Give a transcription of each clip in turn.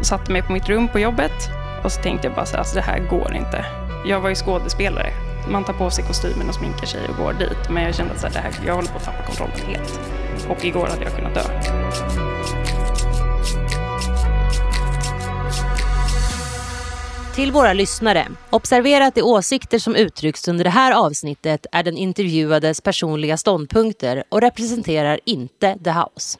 och satte mig på mitt rum på jobbet. Och så tänkte jag bara så här, alltså det här går inte. Jag var ju skådespelare. Man tar på sig kostymen och sminkar sig och går dit. Men jag kände att så här, det här, jag håller på att tappa kontrollen helt. Och igår hade jag kunnat dö. Till våra lyssnare, observera att de åsikter som uttrycks under det här avsnittet är den intervjuades personliga ståndpunkter och representerar inte The House.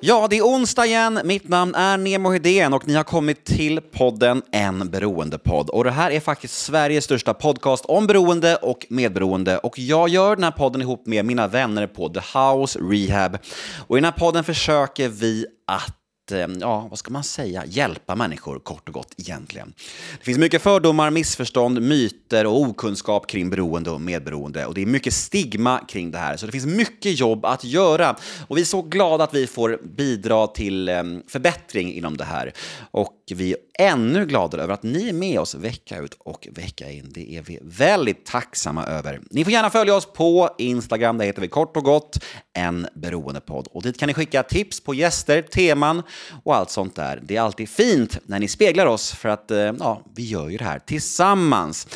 Ja, det är onsdag igen. Mitt namn är Nemo Hedén och ni har kommit till podden En beroendepodd. Och det här är faktiskt Sveriges största podcast om beroende och medberoende. Och jag gör den här podden ihop med mina vänner på The House Rehab. Och i den här podden försöker vi att Eh, ja, vad ska man säga, hjälpa människor kort och gott egentligen. Det finns mycket fördomar, missförstånd, myter och okunskap kring beroende och medberoende och det är mycket stigma kring det här, så det finns mycket jobb att göra. Och vi är så glada att vi får bidra till eh, förbättring inom det här. Och vi är ännu gladare över att ni är med oss vecka ut och vecka in. Det är vi väldigt tacksamma över. Ni får gärna följa oss på Instagram, där heter vi kort och gott en beroendepodd. Och dit kan ni skicka tips på gäster, teman och allt sånt där. Det är alltid fint när ni speglar oss för att eh, ja, vi gör ju det här tillsammans.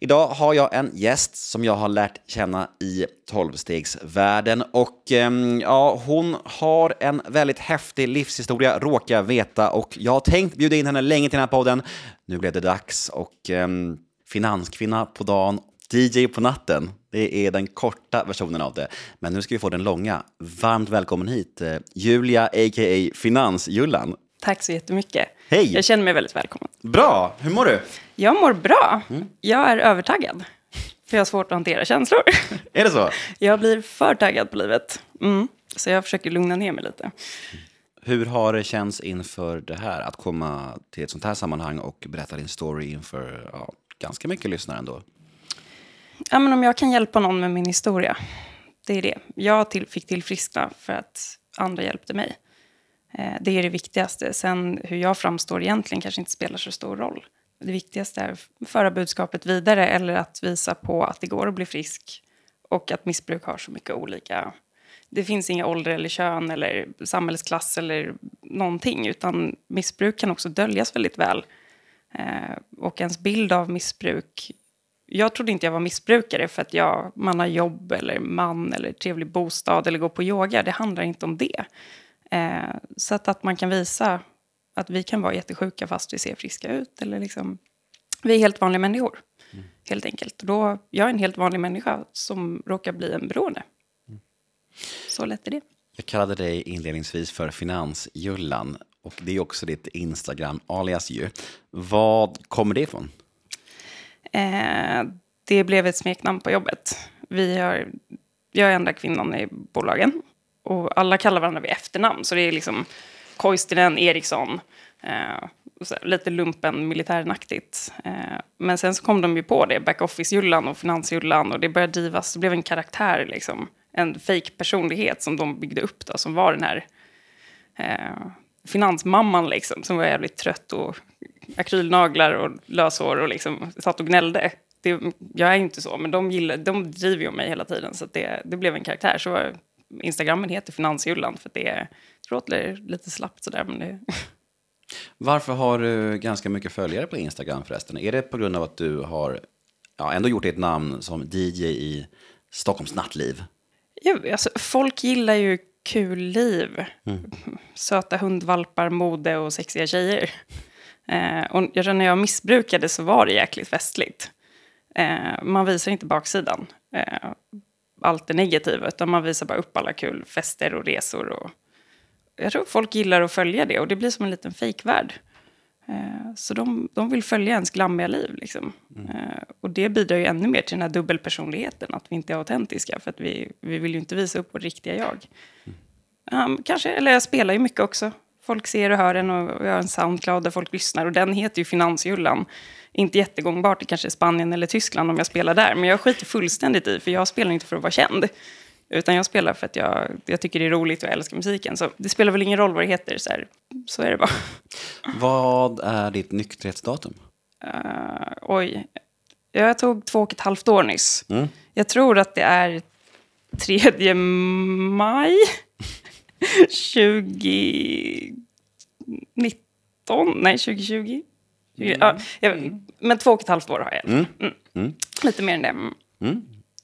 Idag har jag en gäst som jag har lärt känna i tolvstegsvärlden och ehm, ja, hon har en väldigt häftig livshistoria, råkar jag veta och jag har tänkt bjuda in henne länge till den här podden. Nu blev det dags och ehm, finanskvinna på dagen, DJ på natten. Det är den korta versionen av det. Men nu ska vi få den långa. Varmt välkommen hit, eh, Julia, a.k.a. Finansjullan. Tack så jättemycket. Hej! Jag känner mig väldigt välkommen. Bra! Hur mår du? Jag mår bra. Jag är övertaggad. För jag har svårt att hantera känslor. Är det så? Jag blir för taggad på livet. Mm. Så jag försöker lugna ner mig lite. Hur har det känts inför det här? Att komma till ett sånt här sammanhang och berätta din story inför ja, ganska mycket lyssnare ändå. Ja, men om jag kan hjälpa någon med min historia. Det är det. Jag till, fick tillfriskna för att andra hjälpte mig. Eh, det är det viktigaste. Sen hur jag framstår egentligen kanske inte spelar så stor roll. Det viktigaste är att föra budskapet vidare eller att visa på att det går att bli frisk och att missbruk har så mycket olika... Det finns inga ålder eller kön eller samhällsklass eller någonting utan missbruk kan också döljas väldigt väl. Eh, och ens bild av missbruk... Jag trodde inte jag var missbrukare för att jag, man har jobb eller man eller trevlig bostad eller går på yoga. Det handlar inte om det. Eh, så att, att man kan visa att vi kan vara jättesjuka fast vi ser friska ut. Eller liksom, vi är helt vanliga människor, mm. helt enkelt. Då, jag är en helt vanlig människa som råkar bli en beroende. Mm. Så lätt är det. Jag kallade dig inledningsvis för Finansjullan och det är också ditt Instagram alias ju. Vad kommer det ifrån? Eh, det blev ett smeknamn på jobbet. Vi har, jag är enda kvinnan i bolagen och alla kallar varandra vid efternamn. Så det är liksom Koistinen, Eriksson. Eh, lite lumpen militärnaktigt. Eh, men sen så kom de ju på det, backoffice-Jullan och finansjullan. Och det började drivas, det blev en karaktär, liksom. En fake personlighet som de byggde upp då, som var den här eh, finansmamman liksom. Som var jävligt trött och akrylnaglar och löshår och liksom satt och gnällde. Det, jag är inte så, men de, gillar, de driver ju mig hela tiden. Så det, det blev en karaktär. Så Instagrammen heter Finansjullan för det, det låter lite slappt sådär. Men det... Varför har du ganska mycket följare på Instagram förresten? Är det på grund av att du har ja, ändå gjort ditt namn som DJ i Stockholms nattliv? Ja, alltså, folk gillar ju kul liv. Mm. Söta hundvalpar, mode och sexiga tjejer. Eh, och jag när jag missbrukade så var det jäkligt festligt. Eh, man visar inte baksidan. Eh, allt det negativa, utan man visar bara upp alla kul fester och resor. Och jag tror folk gillar att följa det och det blir som en liten fejkvärld. Eh, så de, de vill följa ens glammiga liv. Liksom. Mm. Eh, och det bidrar ju ännu mer till den här dubbelpersonligheten, att vi inte är autentiska. För att vi, vi vill ju inte visa upp vårt riktiga jag. Mm. Um, kanske, eller jag spelar ju mycket också. Folk ser och hör en och jag har en Soundcloud där folk lyssnar. Och den heter ju Finansjullan inte jättegångbart i kanske Spanien eller Tyskland om jag spelar där. Men jag skiter fullständigt i, för jag spelar inte för att vara känd. Utan jag spelar för att jag, jag tycker det är roligt och jag älskar musiken. Så det spelar väl ingen roll vad det heter, så, här, så är det bara. Vad är ditt nykterhetsdatum? Uh, oj, jag tog två och ett halvt år nyss. Mm. Jag tror att det är 3 maj 2019. nej 2020. Ja, jag, men två och ett halvt år har jag. Mm. Lite mer än det. Mm.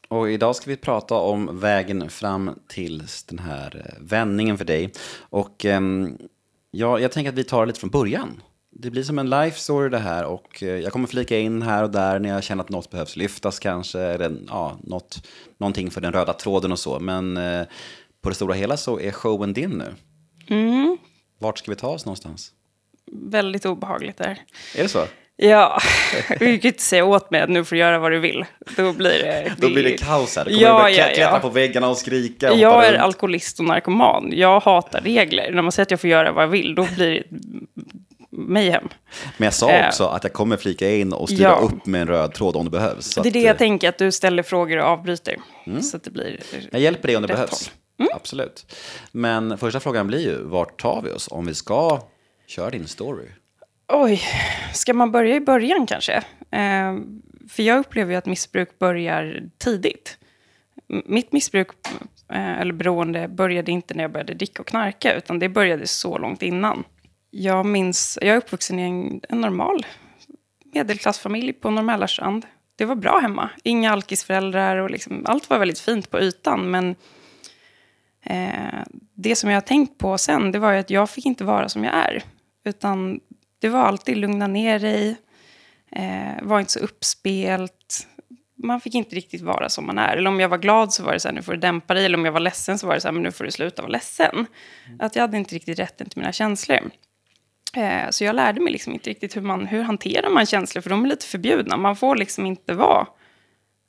Och idag ska vi prata om vägen fram till den här eh, vändningen för dig. Och um, ja, jag tänker att vi tar det lite från början. Det blir som en life story det här och eh, jag kommer flika in här och där när jag känner att något behövs lyftas kanske. Eller ja, något, någonting för den röda tråden och så. Men eh, på det stora hela så är showen din nu. Mm. Vart ska vi ta oss någonstans? Väldigt obehagligt där. Är det så? Ja, du kan inte säga åt mig att nu får du göra vad du vill. Då blir det... Då blir det kaos här. Då kommer ja, du ja, klättra ja. på väggarna och skrika. Och jag är runt. alkoholist och narkoman. Jag hatar regler. När man säger att jag får göra vad jag vill, då blir det mayhem. Men jag sa eh, också att jag kommer flika in och styra ja. upp med en röd tråd om det behövs. det är det jag tänker, att du ställer frågor och avbryter. Mm. Så att det blir Jag hjälper dig om det behövs. Mm. Absolut. Men första frågan blir ju, vart tar vi oss om vi ska Kör din story? Oj, ska man börja i början kanske? Eh, för jag upplever ju att missbruk börjar tidigt. Mitt missbruk, eh, eller beroende, började inte när jag började dricka och knarka, utan det började så långt innan. Jag minns, jag är uppvuxen i en, en normal medelklassfamilj på Norrmälarstrand. Det var bra hemma. Inga alkisföräldrar och liksom, allt var väldigt fint på ytan. Men eh, det som jag har tänkt på sen, det var ju att jag fick inte vara som jag är. Utan det var alltid lugna ner dig, eh, var inte så uppspelt. Man fick inte riktigt vara som man är. Eller om jag var glad så var det så här, nu får du dämpa dig. Eller om jag var ledsen så var det så här, men nu får du sluta vara ledsen. Mm. Att jag hade inte riktigt rätten till mina känslor. Eh, så jag lärde mig liksom inte riktigt hur man hur hanterar man känslor, för de är lite förbjudna. Man får liksom inte vara,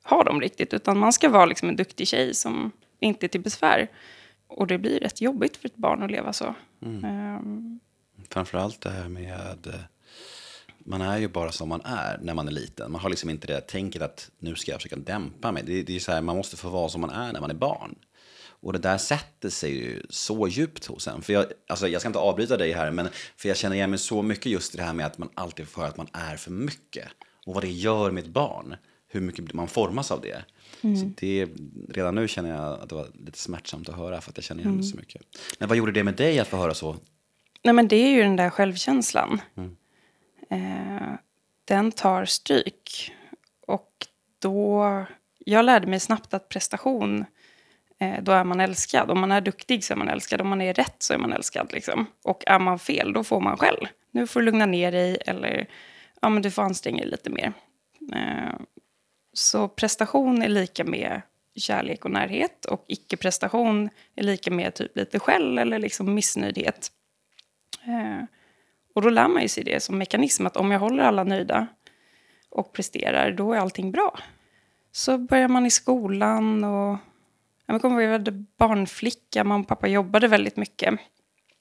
ha dem riktigt, utan man ska vara liksom en duktig tjej som inte är till besvär. Och det blir rätt jobbigt för ett barn att leva så. Mm. Um, Framförallt det här med... Eh, man är ju bara som man är när man är liten. Man har liksom inte det tänket att nu ska jag försöka dämpa mig. Det, det är så här, man måste få vara som man är när man är barn. Och det där sätter sig ju så djupt hos en. För jag, alltså jag ska inte avbryta dig här, men för jag känner igen mig så mycket just i det här med att man alltid får höra att man är för mycket. Och vad det gör med ett barn. Hur mycket man formas av det. Mm. Så det, redan nu känner jag att det var lite smärtsamt att höra för att jag känner igen mig mm. så mycket. Men vad gjorde det med dig att få höra så Nej, men det är ju den där självkänslan. Mm. Eh, den tar stryk. Och då... Jag lärde mig snabbt att prestation, eh, då är man älskad. Om man är duktig så är man älskad. Om man är rätt så är man älskad. Liksom. Och är man fel, då får man skäll. Nu får du lugna ner dig eller ja, men du får anstränga dig lite mer. Eh, så prestation är lika med kärlek och närhet. Och icke-prestation är lika med typ lite skäll eller liksom missnöjdhet. Eh, och då lär man ju sig det som mekanism, att om jag håller alla nöjda och presterar, då är allting bra. Så börjar man i skolan och... Jag kommer ihåg, jag hade barnflicka, mamma och pappa jobbade väldigt mycket.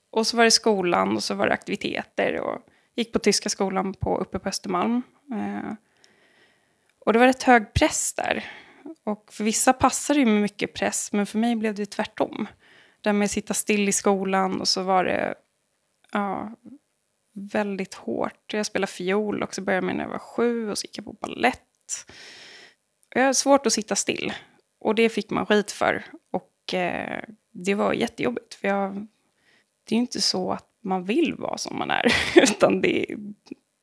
Och så var det skolan och så var det aktiviteter och gick på tyska skolan på, uppe på Östermalm. Eh, och det var rätt hög press där. Och för vissa passade det med mycket press, men för mig blev det tvärtom. Det med att sitta still i skolan och så var det ja, väldigt hårt. Jag spelade fiol också, började med när jag var sju och så gick jag på ballett. Jag har svårt att sitta still och det fick man skit för. Och eh, det var jättejobbigt för jag, det är ju inte så att man vill vara som man är, utan det är,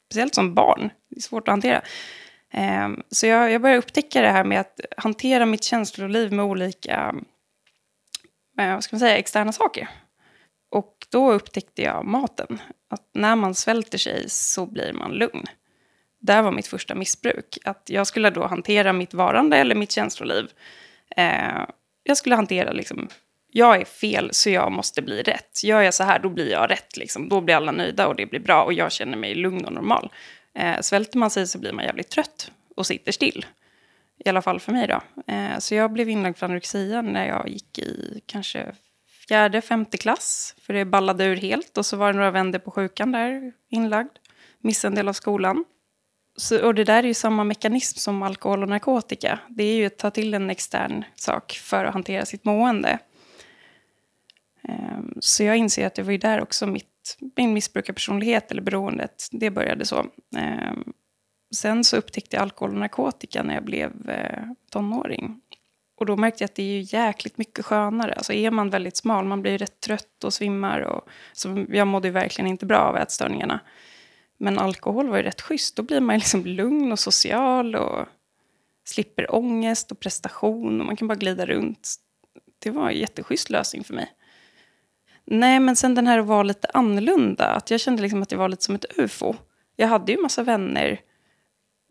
speciellt som barn, det är svårt att hantera. Eh, så jag, jag började upptäcka det här med att hantera mitt känsloliv med olika eh, vad ska man säga, externa saker. Och då upptäckte jag maten. Att när man svälter sig så blir man lugn. Där var mitt första missbruk. Att jag skulle då hantera mitt varande eller mitt känsloliv. Eh, jag skulle hantera liksom, jag är fel så jag måste bli rätt. Gör jag så här då blir jag rätt. Liksom. Då blir alla nöjda och det blir bra och jag känner mig lugn och normal. Eh, svälter man sig så blir man jävligt trött och sitter still. I alla fall för mig då. Eh, så jag blev inlagd för anorexia när jag gick i kanske fjärde, femte klass. För det ballade ur helt och så var det några vänder på sjukan där inlagd. Missade en del av skolan. Så, och det där är ju samma mekanism som alkohol och narkotika. Det är ju att ta till en extern sak för att hantera sitt mående. Ehm, så jag inser att det var ju där också mitt, min missbrukarpersonlighet, eller beroendet, det började så. Ehm, sen så upptäckte jag alkohol och narkotika när jag blev eh, tonåring. Och då märkte jag att det är ju jäkligt mycket skönare. Alltså är man väldigt smal, man blir rätt trött och svimmar. Och, så jag mådde ju verkligen inte bra av ätstörningarna. Men alkohol var ju rätt schysst. Då blir man liksom lugn och social och slipper ångest och prestation. Och man kan bara glida runt. Det var en jätteschysst lösning för mig. Nej, men sen den här att vara lite annorlunda. Att jag kände liksom att jag var lite som ett ufo. Jag hade ju massa vänner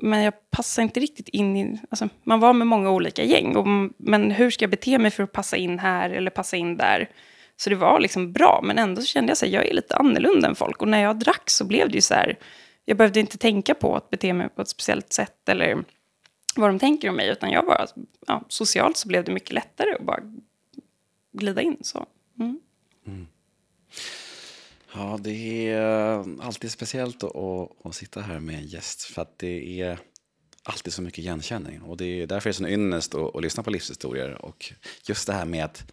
men jag passade inte riktigt in i... Alltså, man var med många olika gäng. Och, men hur ska jag bete mig för att passa in här eller passa in där? Så det var liksom bra, men ändå kände jag att jag är lite annorlunda än folk. Och när jag drack så blev det ju så här... Jag behövde inte tänka på att bete mig på ett speciellt sätt eller vad de tänker om mig. Utan jag bara, ja, socialt så blev det mycket lättare att bara glida in. Så. Mm. Mm. Ja, det är eh, alltid speciellt att, att, sitta här med en gäst för att det är alltid så mycket igenkänning. Och det är därför det är det så ynnest att, att lyssna på livshistorier. Och just det här med att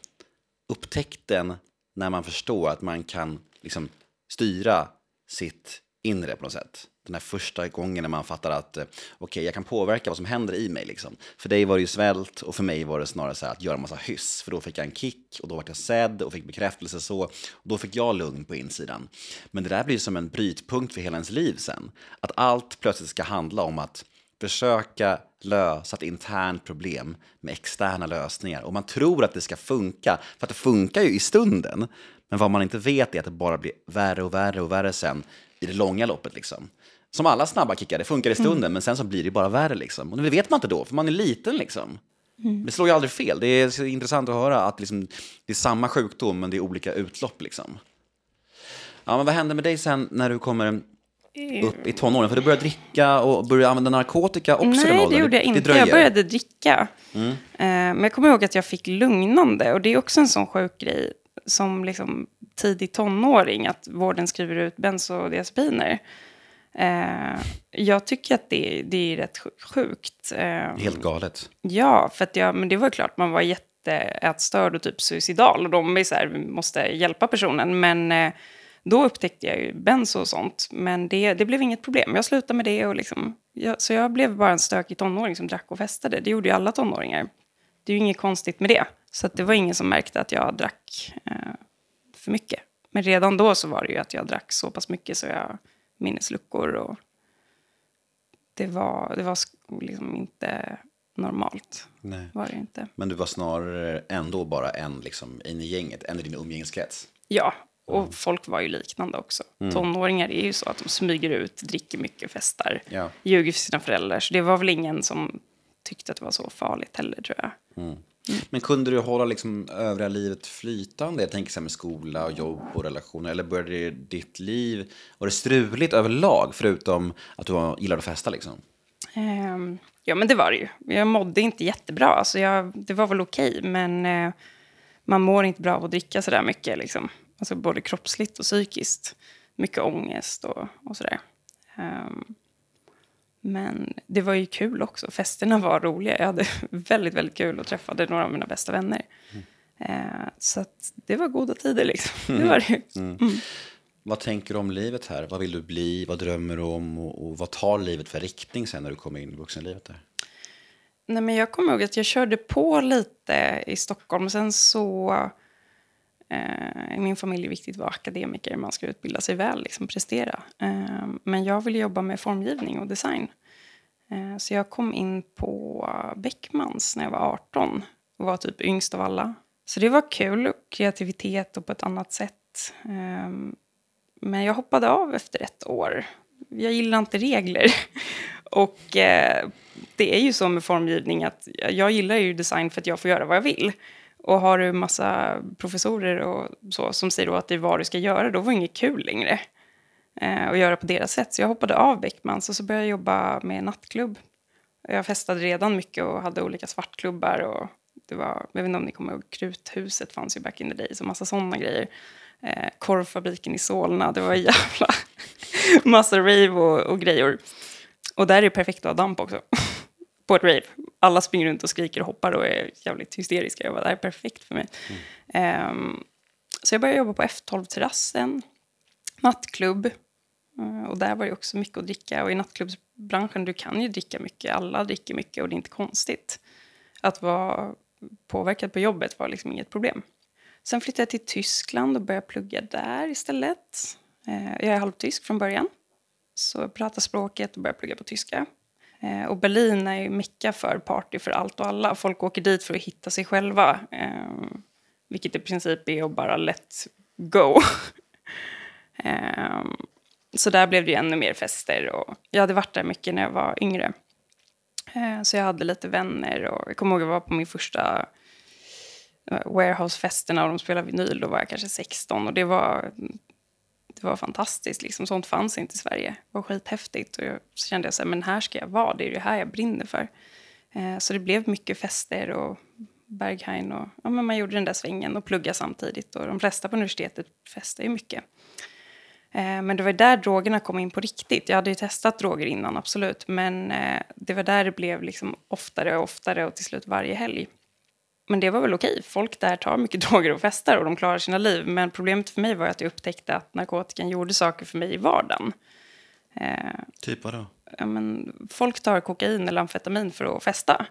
upptäckten när man förstår att man kan liksom styra sitt inre på något sätt den här första gången när man fattar att eh, okej, okay, jag kan påverka vad som händer i mig. Liksom. För dig var det ju svält och för mig var det snarare så att göra en massa hyss. För då fick jag en kick och då var jag sedd och fick bekräftelse så. Och då fick jag lugn på insidan. Men det där blir som en brytpunkt för hela ens liv sen. Att allt plötsligt ska handla om att försöka lösa ett internt problem med externa lösningar. Och man tror att det ska funka, för att det funkar ju i stunden. Men vad man inte vet är att det bara blir värre och värre och värre sen i det långa loppet. Liksom som alla snabba kickar, det funkar i mm. stunden, mm. men sen så blir det bara värre. Liksom. Och det vet man inte då, för man är liten. Liksom. Mm. Det slår ju aldrig fel. Det är intressant att höra att liksom, det är samma sjukdom, men det är olika utlopp. Liksom. Ja, men vad händer med dig sen när du kommer upp i tonåren? För du började dricka och började använda narkotika också Nej, det gjorde jag inte. Det jag började dricka. Mm. Eh, men jag kommer ihåg att jag fick lugnande. Och det är också en sån sjuk grej som liksom tidig tonåring, att vården skriver ut bensodiazepiner. Eh, jag tycker att det, det är rätt sjukt. Eh, Helt galet. Ja, för att jag, men det var klart, man var jätteätstörd och typ suicidal. Och de är så här, måste hjälpa personen. Men eh, då upptäckte jag ju benzo och sånt. Men det, det blev inget problem. Jag slutade med det. Och liksom, jag, så jag blev bara en stökig tonåring som drack och festade. Det gjorde ju alla tonåringar. Det är ju inget konstigt med det. Så det var ingen som märkte att jag drack eh, för mycket. Men redan då så var det ju att jag drack så pass mycket så jag minnesluckor. Och det var, det var liksom inte normalt. Nej. Var det inte. Men du var snarare ändå bara en liksom, in i gänget, en i din umgängeskrets? Ja, och mm. folk var ju liknande också. Mm. Tonåringar är ju så att de smyger ut, dricker mycket, festar, ja. ljuger för sina föräldrar. Så det var väl ingen som tyckte att det var så farligt heller, tror jag. Mm. Mm. Men kunde du hålla liksom övriga livet flytande? Jag tänker så här med skola och jobb och relationer. Eller började ditt liv, var det struligt överlag? Förutom att du gillade att festa liksom? Um, ja, men det var det ju. Jag mådde inte jättebra. Alltså jag, det var väl okej, men uh, man mår inte bra av att dricka så där mycket. Liksom. Alltså både kroppsligt och psykiskt. Mycket ångest och, och sådär. Um, men det var ju kul också. Festerna var roliga. Jag hade väldigt, väldigt kul och träffade några av mina bästa vänner. Mm. Eh, så det var goda tider liksom. Det var det. Mm. Mm. Vad tänker du om livet här? Vad vill du bli? Vad drömmer du om? Och, och vad tar livet för riktning sen när du kommer in i vuxenlivet? Där? Nej, men jag kommer ihåg att jag körde på lite i Stockholm. Sen så Eh, I min familj är det viktigt att vara akademiker, man ska utbilda sig väl, liksom prestera. Eh, men jag ville jobba med formgivning och design. Eh, så jag kom in på Beckmans när jag var 18 och var typ yngst av alla. Så det var kul, kreativitet och på ett annat sätt. Eh, men jag hoppade av efter ett år. Jag gillar inte regler. Och eh, det är ju så med formgivning att jag gillar ju design för att jag får göra vad jag vill. Och har du massa professorer och så som säger då att det är vad du ska göra, då var det inget kul längre eh, att göra på deras sätt. Så jag hoppade av Beckmans och så började jag jobba med nattklubb. Jag festade redan mycket och hade olika svartklubbar. Och det var, jag vet inte om ni kommer ihåg, Kruthuset fanns ju back in the day, så massa sådana grejer. Eh, korvfabriken i Solna, det var jävla massa rave och, och grejer. Och där är det perfekt att ha damp också på ett rave. Alla springer runt och skriker och hoppar och är jävligt hysteriska. Jag bara, det här är perfekt för mig. Mm. Um, så jag började jobba på F12-terrassen, nattklubb. Uh, och där var det också mycket att dricka. Och i nattklubbsbranschen, du kan ju dricka mycket. Alla dricker mycket och det är inte konstigt. Att vara påverkad på jobbet var liksom inget problem. Sen flyttade jag till Tyskland och började plugga där istället. Uh, jag är halvtysk från början, så jag pratar språket och började plugga på tyska. Eh, och Berlin är ju mecka för party för allt och alla. Folk åker dit för att hitta sig själva. Eh, vilket i princip är att bara let go. Ehm, så där blev det ju ännu mer fester. Och jag hade varit där mycket när jag var yngre. Eh, så jag hade lite vänner och jag kommer ihåg att jag var på min första eh, warehouse-festerna och de spelade vinyl. Då var jag kanske 16 och det var, det var fantastiskt. Liksom. Sånt fanns inte i Sverige. Det var skithäftigt. Och jag, så kände jag så här, men här ska jag vara. Det är det här jag brinner för. Eh, så det blev mycket fester och Berghain och ja, men man gjorde den där svängen och plugga samtidigt. Och de flesta på universitetet festar ju mycket. Eh, men det var där drogerna kom in på riktigt. Jag hade ju testat droger innan, absolut. Men eh, det var där det blev liksom oftare och oftare och till slut varje helg. Men det var väl okej. Folk där tar mycket droger och festar och de klarar sina liv. Men problemet för mig var att jag upptäckte att narkotikan gjorde saker för mig i vardagen. Eh, typ vadå? Ja, men folk tar kokain eller amfetamin för att festa.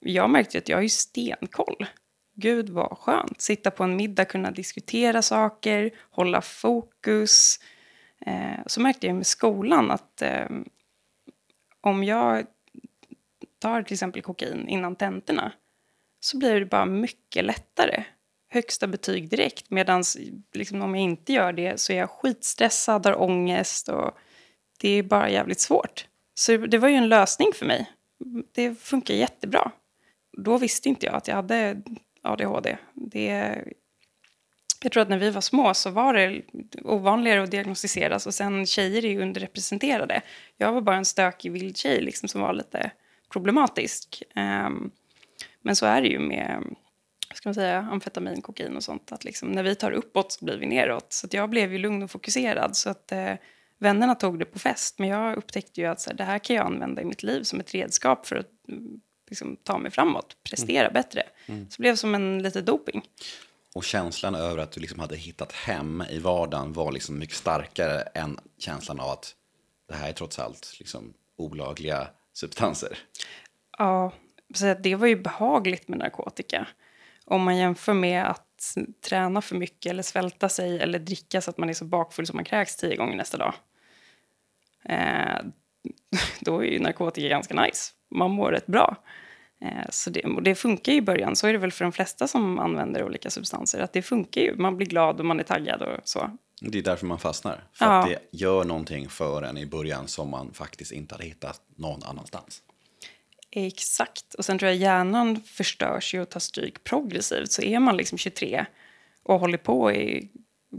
Jag märkte att jag har ju stenkoll. Gud vad skönt. Sitta på en middag, kunna diskutera saker, hålla fokus. Eh, så märkte jag med skolan att eh, om jag tar till exempel kokain innan tentorna så blir det bara mycket lättare. Högsta betyg direkt. Medan liksom, om jag inte gör det så är jag skitstressad, har ångest och det är bara jävligt svårt. Så det var ju en lösning för mig. Det funkar jättebra. Då visste inte jag att jag hade ADHD. Det, jag tror att när vi var små så var det ovanligare att diagnostiseras och sen tjejer är ju underrepresenterade. Jag var bara en stökig vild tjej liksom, som var lite problematisk. Um, men så är det ju med ska man säga, amfetamin, kokain och sånt. Att liksom, när vi tar uppåt så blir vi neråt. Så jag blev ju lugn och fokuserad. Så att eh, vännerna tog det på fest. Men jag upptäckte ju att så här, det här kan jag använda i mitt liv som ett redskap för att liksom, ta mig framåt, prestera mm. bättre. Mm. Så det blev som en lite doping. Och känslan över att du liksom hade hittat hem i vardagen var liksom mycket starkare än känslan av att det här är trots allt liksom olagliga substanser. Ja, så det var ju behagligt med narkotika. Om man jämför med att träna för mycket eller svälta sig eller dricka så att man är så bakfull som man kräks tio gånger nästa dag. Eh, då är ju narkotika ganska nice. Man mår rätt bra. Eh, så det, och det funkar i början. Så är det väl för de flesta som använder olika substanser. Att det funkar ju. Man blir glad och man är taggad och så. Det är därför man fastnar. För ja. att det gör någonting för en i början som man faktiskt inte hade hittat någon annanstans. Exakt. Och sen tror jag hjärnan förstörs ju och tar stryk progressivt. Så är man liksom 23 och håller på i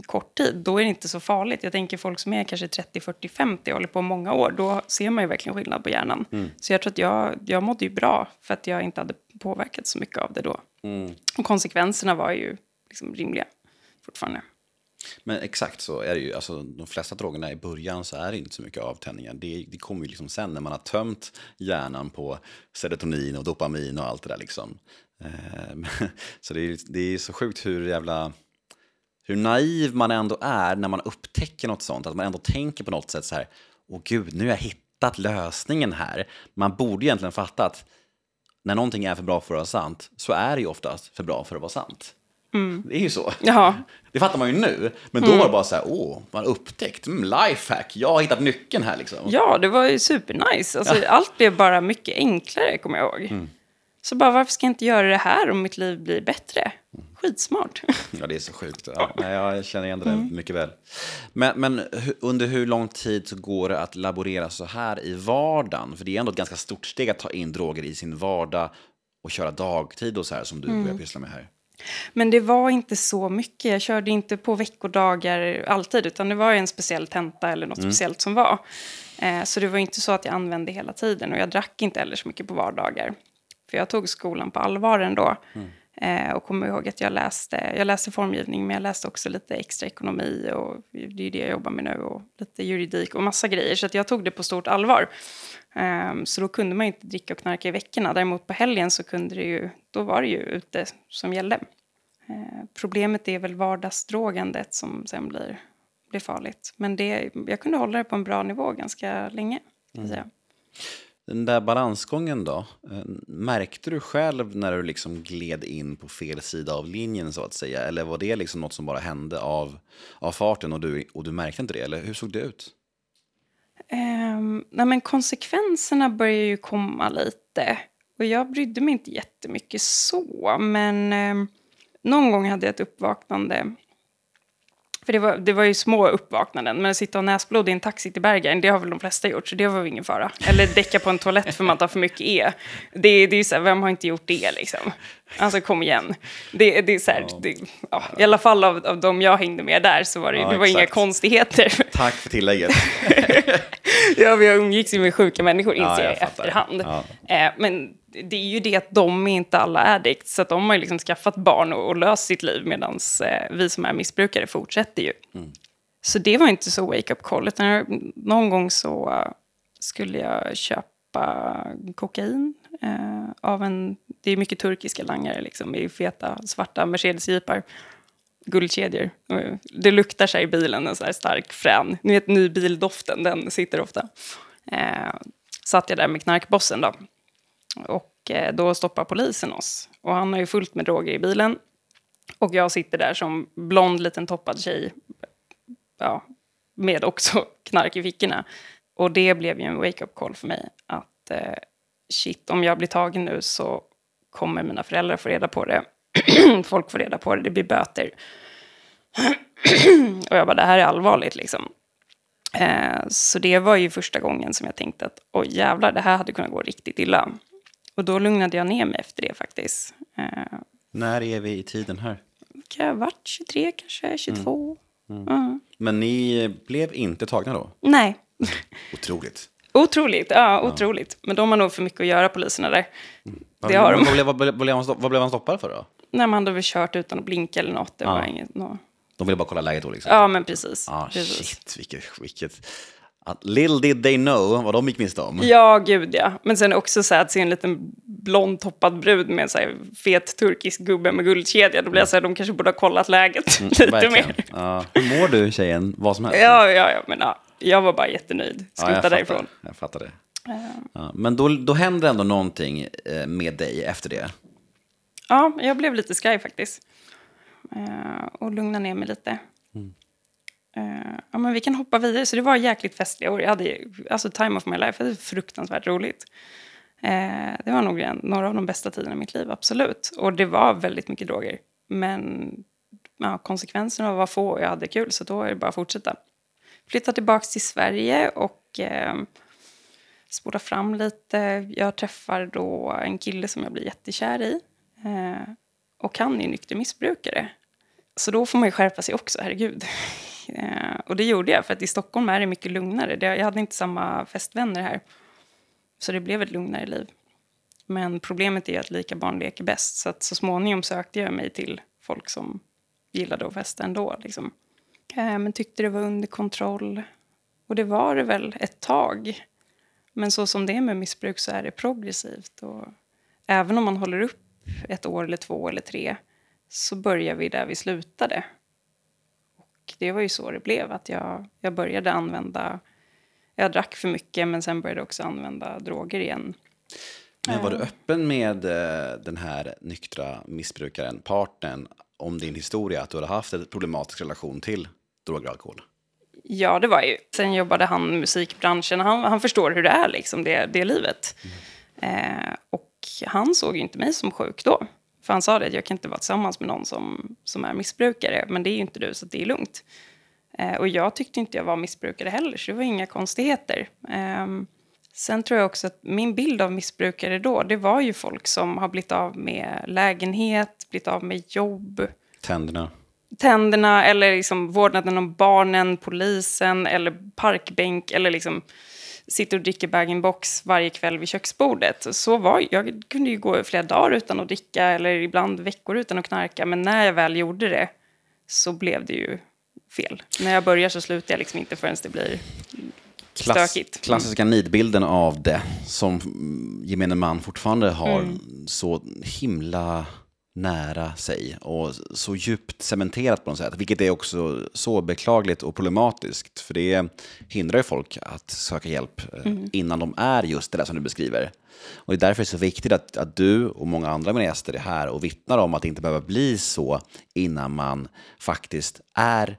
kort tid, då är det inte så farligt. Jag tänker folk som är kanske 30, 40, 50 och håller på många år, då ser man ju verkligen skillnad på hjärnan. Mm. Så jag tror att jag, jag mådde ju bra för att jag inte hade påverkats så mycket av det då. Mm. Och konsekvenserna var ju liksom rimliga fortfarande. Men exakt så är det ju. Alltså, de flesta drogerna i början så är det inte så mycket avtändningar. Det, det kommer ju liksom sen när man har tömt hjärnan på serotonin och dopamin och allt det där. Liksom. Eh, så det är, det är så sjukt hur jävla hur naiv man ändå är när man upptäcker något sånt. Att man ändå tänker på något sätt så här, åh gud, nu har jag hittat lösningen här. Man borde egentligen fatta att när någonting är för bra för att vara sant så är det ju oftast för bra för att vara sant. Mm. Det är ju så. Jaha. Det fattar man ju nu. Men då mm. var det bara så här, åh, man upptäckt, mm, lifehack, jag har hittat nyckeln här liksom. Ja, det var ju supernice. Alltså, ja. Allt blev bara mycket enklare, kommer jag ihåg. Mm. Så bara, varför ska jag inte göra det här om mitt liv blir bättre? Skitsmart. Ja, det är så sjukt. Ja, jag känner igen det mm. mycket väl. Men, men under hur lång tid så går det att laborera så här i vardagen? För det är ändå ett ganska stort steg att ta in droger i sin vardag och köra dagtid och så här som du mm. börjar pyssla med här. Men det var inte så mycket. Jag körde inte på veckodagar alltid, utan det var en speciell tenta eller något mm. speciellt som var. Eh, så det var inte så att jag använde hela tiden och jag drack inte heller så mycket på vardagar. För jag tog skolan på allvar ändå. Mm. Eh, och kommer ihåg att jag läste, jag läste formgivning, men jag läste också lite extra ekonomi och det är det jag jobbar med nu och lite juridik och massa grejer. Så jag tog det på stort allvar. Um, så då kunde man inte dricka och knarka i veckorna. Däremot på helgen så kunde det ju, då var det ju ute som gällde. Uh, problemet är väl vardagsdrogandet som sen blir, blir farligt. Men det, jag kunde hålla det på en bra nivå ganska länge. Mm. Den där balansgången då? Eh, märkte du själv när du liksom gled in på fel sida av linjen så att säga? Eller var det liksom något som bara hände av, av farten och du, och du märkte inte det? Eller hur såg det ut? Um, nej men konsekvenserna började ju komma lite. Och jag brydde mig inte jättemycket så, men um, någon gång hade jag ett uppvaknande för det var, det var ju små uppvaknanden, men att sitta och näsblod i en taxi till Bergen, det har väl de flesta gjort, så det var väl ingen fara. Eller däcka på en toalett för man tar för mycket E. Det, det är ju så här, vem har inte gjort det liksom? Alltså kom igen. Det, det är så här, det, ja, I alla fall av, av de jag hängde med där så var det, ja, det var inga konstigheter. Tack för tillägget. ja, vi umgicks ju med sjuka människor inser ja, jag, jag efterhand. Ja. Eh, men det är ju det att de är inte alla addicts, så att de har ju liksom skaffat barn och, och löst sitt liv medan eh, vi som är missbrukare fortsätter ju. Mm. Så det var inte så wake-up call, utan någon gång så uh, skulle jag köpa kokain uh, av en, det är mycket turkiska langare liksom, i feta svarta Mercedes-jeepar guldkedjor. Det luktar sig i bilen, en här stark frän. Ni vet nybildoften, den sitter ofta. Eh, satt jag där med knarkbossen då. Och eh, då stoppar polisen oss. Och han har ju fullt med droger i bilen. Och jag sitter där som blond liten toppad tjej. Ja, med också knark i fickorna. Och det blev ju en wake-up call för mig. Att eh, shit, om jag blir tagen nu så kommer mina föräldrar få reda på det. Folk får reda på det, det blir böter. och jag bara, det här är allvarligt liksom. Eh, så det var ju första gången som jag tänkte att oj jävlar, det här hade kunnat gå riktigt illa. Och då lugnade jag ner mig efter det faktiskt. Eh, När är vi i tiden här? Kan jag ha varit 23 kanske, 22. Mm. Mm. Mm. Men ni blev inte tagna då? Nej. Otroligt. Otroligt, ja, otroligt. Men de har nog för mycket att göra, poliserna där. Det har de. Vad blev, vad, blev, vad blev han stoppad för då? Nej, man hade väl kört utan att blinka eller något. Det var inget, no. De ville bara kolla läget då liksom? Ja, men precis. Ah, precis. Shit, vilket, vilket Little did they know vad de gick miste om. Ja, gud ja. Men sen också så här, att se en liten blond toppad brud med en så här fet turkisk gubbe med guldkedja. Då blir jag så här, de kanske borde ha kollat läget mm, lite verkligen. mer. Ja. Hur mår du tjejen? Vad som helst? Ja, ja, ja men ja, jag var bara jättenöjd. Skutta ja, jag därifrån. Fattar, jag fattar det. Ja, men då, då hände ändå någonting eh, med dig efter det? Ja, jag blev lite skraj faktiskt. Eh, och lugnade ner mig lite. Uh, ja, men vi kan hoppa vidare. Så det var jäkligt festliga år. Jag hade alltså time of my life. Det var fruktansvärt roligt. Uh, det var nog en, några av de bästa tiderna i mitt liv, absolut. Och det var väldigt mycket droger. Men ja, konsekvenserna var få och jag hade kul, så då är det bara att fortsätta. Flytta tillbaka till Sverige och uh, spola fram lite. Jag träffar då en kille som jag blir jättekär i. Uh, och han är nykter missbrukare. Så då får man ju skärpa sig också, herregud. Eh, och det gjorde jag, för att i Stockholm är det mycket lugnare. Det, jag hade inte samma festvänner här. Så det blev ett lugnare liv. Men problemet är att lika barn leker bäst. Så att så småningom sökte jag mig till folk som gillade att festa ändå. Liksom. Eh, men tyckte det var under kontroll. Och det var det väl ett tag. Men så som det är med missbruk så är det progressivt. Och även om man håller upp ett år eller två eller tre så börjar vi där vi slutade det var ju så det blev, att jag, jag började använda... Jag drack för mycket, men sen började jag också använda droger igen. Men var du öppen med eh, den här nyktra missbrukaren, partnern, om din historia, att du hade haft en problematisk relation till droger och alkohol? Ja, det var ju. Sen jobbade han i musikbranschen. Han, han förstår hur det är, liksom, det, det livet. Mm. Eh, och han såg ju inte mig som sjuk då. För han sa det, att jag kan inte vara tillsammans med någon som, som är missbrukare, men det är ju inte du, så det är lugnt. Eh, och jag tyckte inte jag var missbrukare heller, så det var inga konstigheter. Eh, sen tror jag också att min bild av missbrukare då, det var ju folk som har blivit av med lägenhet, blivit av med jobb. Tänderna. Tänderna, eller liksom vårdnaden om barnen, polisen, eller parkbänk, eller liksom sitter och dricker bag-in-box varje kväll vid köksbordet. Så var jag kunde ju gå flera dagar utan att dricka eller ibland veckor utan att knarka. Men när jag väl gjorde det så blev det ju fel. När jag börjar så slutar jag liksom inte förrän det blir Klass, stökigt. Klassiska nidbilden av det som gemene man fortfarande har mm. så himla nära sig och så djupt cementerat på något sätt, vilket är också så beklagligt och problematiskt, för det hindrar ju folk att söka hjälp mm. innan de är just det där som du beskriver. Och det är därför det är så viktigt att, att du och många andra mina gäster är här och vittnar om att det inte behöver bli så innan man faktiskt är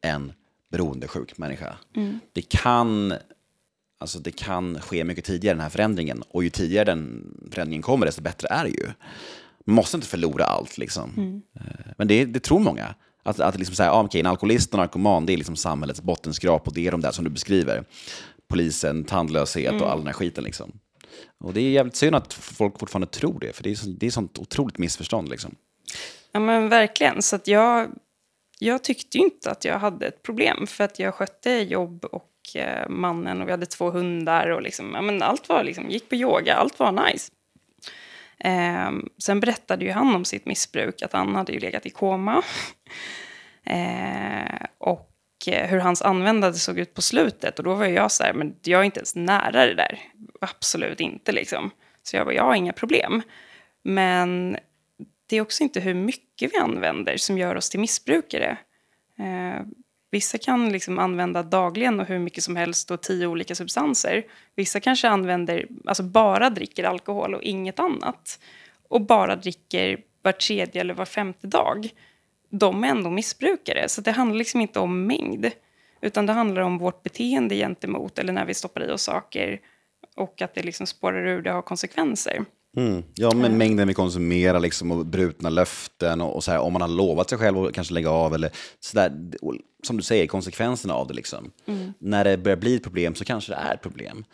en beroendesjuk människa. Mm. Det, kan, alltså det kan ske mycket tidigare, den här förändringen. Och ju tidigare den förändringen kommer, desto bättre är det ju. Man måste inte förlora allt. Liksom. Mm. Eh, men det, det, tror många. Att, att liksom säga, ah, okay, en alkoholist och narkoman det är liksom samhällets bottenskrap och det är de där som du beskriver. Polisen, tandlöshet mm. och all den här skiten. Liksom. Och det är jävligt synd att folk fortfarande tror det, för det är, så, det är sånt otroligt missförstånd. Liksom. Ja men verkligen, så att jag, jag tyckte ju inte att jag hade ett problem, för att jag skötte jobb och eh, mannen och vi hade två hundar och liksom, ja, men allt var liksom, gick på yoga, allt var nice. Eh, sen berättade ju han om sitt missbruk, att han hade ju legat i koma. Ehm, eh, och hur hans användande såg ut på slutet. Och då var jag så här, men jag är inte ens nära det där. Absolut inte liksom. Så jag bara, jag har inga problem. Men det är också inte hur mycket vi använder som gör oss till missbrukare. Eh, vissa kan liksom använda dagligen och hur mycket som helst och tio olika substanser. Vissa kanske använder, alltså bara dricker alkohol och inget annat. Och bara dricker var tredje eller var femte dag. De är ändå missbrukare. Så det handlar liksom inte om mängd. Utan det handlar om vårt beteende gentemot, eller när vi stoppar i oss saker. Och att det liksom spårar ur, det har konsekvenser. Mm. Ja, men mängden vi konsumerar liksom, och brutna löften och, och så här, om man har lovat sig själv att kanske lägga av eller så där, som du säger, konsekvenserna av det. Liksom. Mm. När det börjar bli ett problem så kanske det är ett problem.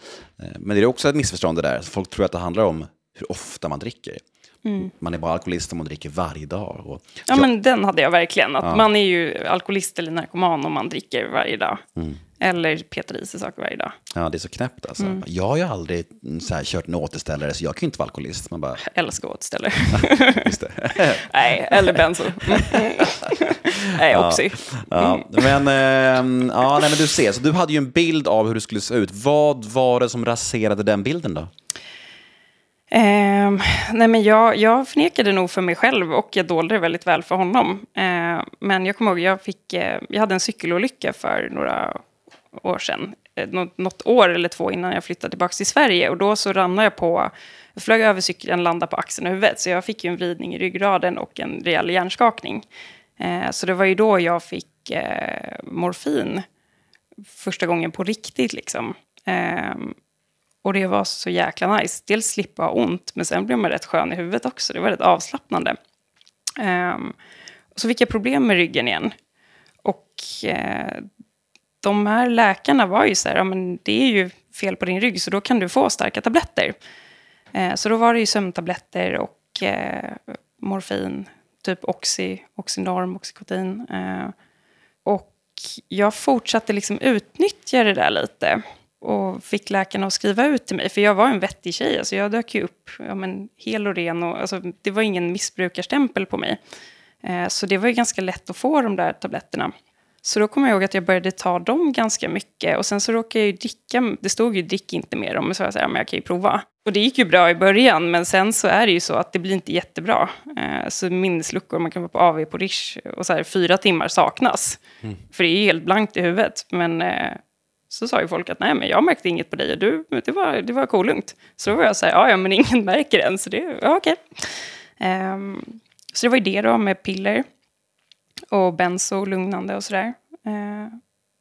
Eh, men det är också ett missförstånd det där, folk tror att det handlar om hur ofta man dricker. Mm. Man är bara alkoholist om man dricker varje dag. Och ja, men den hade jag verkligen. Att ja. Man är ju alkoholist eller narkoman om man dricker varje dag. Mm. Eller petar i sig saker varje dag. Ja, det är så knäppt alltså. Mm. Jag har ju aldrig så här, kört en återställare, så jag kan ju inte vara alkoholist. Man bara... Jag älskar återställare. Nej, eller benzo. nej, Oxy. Ja, men, eh, ja, nej, men du ser, så du hade ju en bild av hur det skulle se ut. Vad var det som raserade den bilden då? Eh, nej men jag, jag förnekade nog för mig själv och jag dolde det väldigt väl för honom. Eh, men jag kommer ihåg, jag, fick, eh, jag hade en cykelolycka för några år sedan. Eh, något, år eller två innan jag flyttade tillbaka till Sverige. Och då så ramlade jag på, jag flög över cykeln, landade på axeln och huvudet. Så jag fick ju en vridning i ryggraden och en rejäl hjärnskakning. Eh, så det var ju då jag fick eh, morfin första gången på riktigt. Liksom. Ehm, och det var så jäkla nice. Dels slippa ha ont, men sen blev man rätt skön i huvudet också. Det var rätt avslappnande. Um, och så fick jag problem med ryggen igen. Och uh, de här läkarna var ju så här, ja, men det är ju fel på din rygg, så då kan du få starka tabletter. Eh, så då var det ju sömntabletter och eh, morfin, typ Oxy, Oxynorm, Oxycontin. Eh. och jag fortsatte liksom utnyttja det där lite och fick läkarna att skriva ut till mig. För jag var en vettig tjej, alltså jag dök ju upp ja, men, hel och ren. Och, alltså, det var ingen missbrukarstämpel på mig. Eh, så det var ju ganska lätt att få de där tabletterna. Så då kommer jag ihåg att jag började ta dem ganska mycket. Och sen så råkade jag ju dricka, det stod ju drick inte mer om, så jag sa, men jag kan ju prova. Och det gick ju bra i början, men sen så är det ju så att det blir inte jättebra. Eh, så minnesluckor, man kan vara på AV på Rish och så här, fyra timmar saknas. Mm. För det är ju helt blankt i huvudet. Men eh, så sa ju folk att nej, men jag märkte inget på dig och du, det var, det var kolugnt. Så då var jag så här, ja, ja men ingen märker än, så det, ja okej. Okay. Ehm, så det var ju det då med piller och benzo, lugnande och sådär. Uh,